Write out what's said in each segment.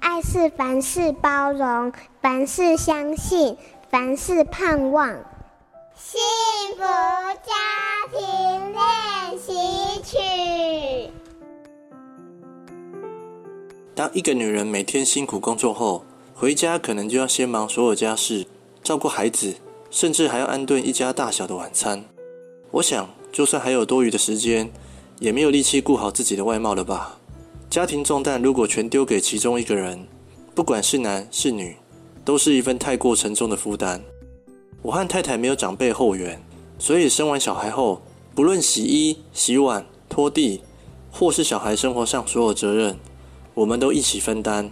爱是凡事包容，凡事相信，凡事盼望。幸福家庭练习曲。当一个女人每天辛苦工作后，回家可能就要先忙所有家事，照顾孩子，甚至还要安顿一家大小的晚餐。我想，就算还有多余的时间，也没有力气顾好自己的外貌了吧？家庭重担如果全丢给其中一个人，不管是男是女，都是一份太过沉重的负担。我和太太没有长辈后援，所以生完小孩后，不论洗衣、洗碗、拖地，或是小孩生活上所有责任，我们都一起分担。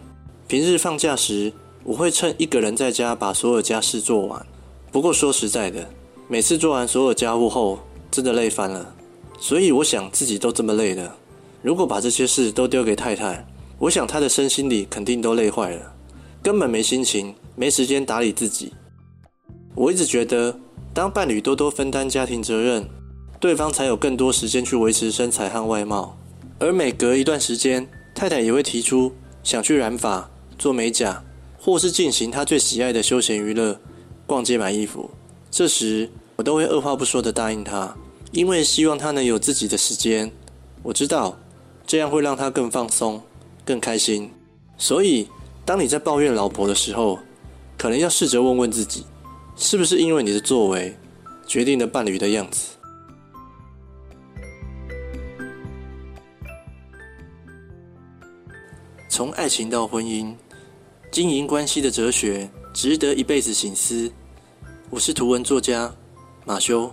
平日放假时，我会趁一个人在家把所有家事做完。不过说实在的，每次做完所有家务后，真的累翻了。所以我想自己都这么累了，如果把这些事都丢给太太，我想她的身心里肯定都累坏了，根本没心情、没时间打理自己。我一直觉得，当伴侣多多分担家庭责任，对方才有更多时间去维持身材和外貌。而每隔一段时间，太太也会提出。想去染发、做美甲，或是进行她最喜爱的休闲娱乐——逛街买衣服。这时，我都会二话不说地答应她，因为希望她能有自己的时间。我知道这样会让他更放松、更开心。所以，当你在抱怨老婆的时候，可能要试着问问自己：是不是因为你的作为决定了伴侣的样子？从爱情到婚姻，经营关系的哲学值得一辈子省思。我是图文作家马修。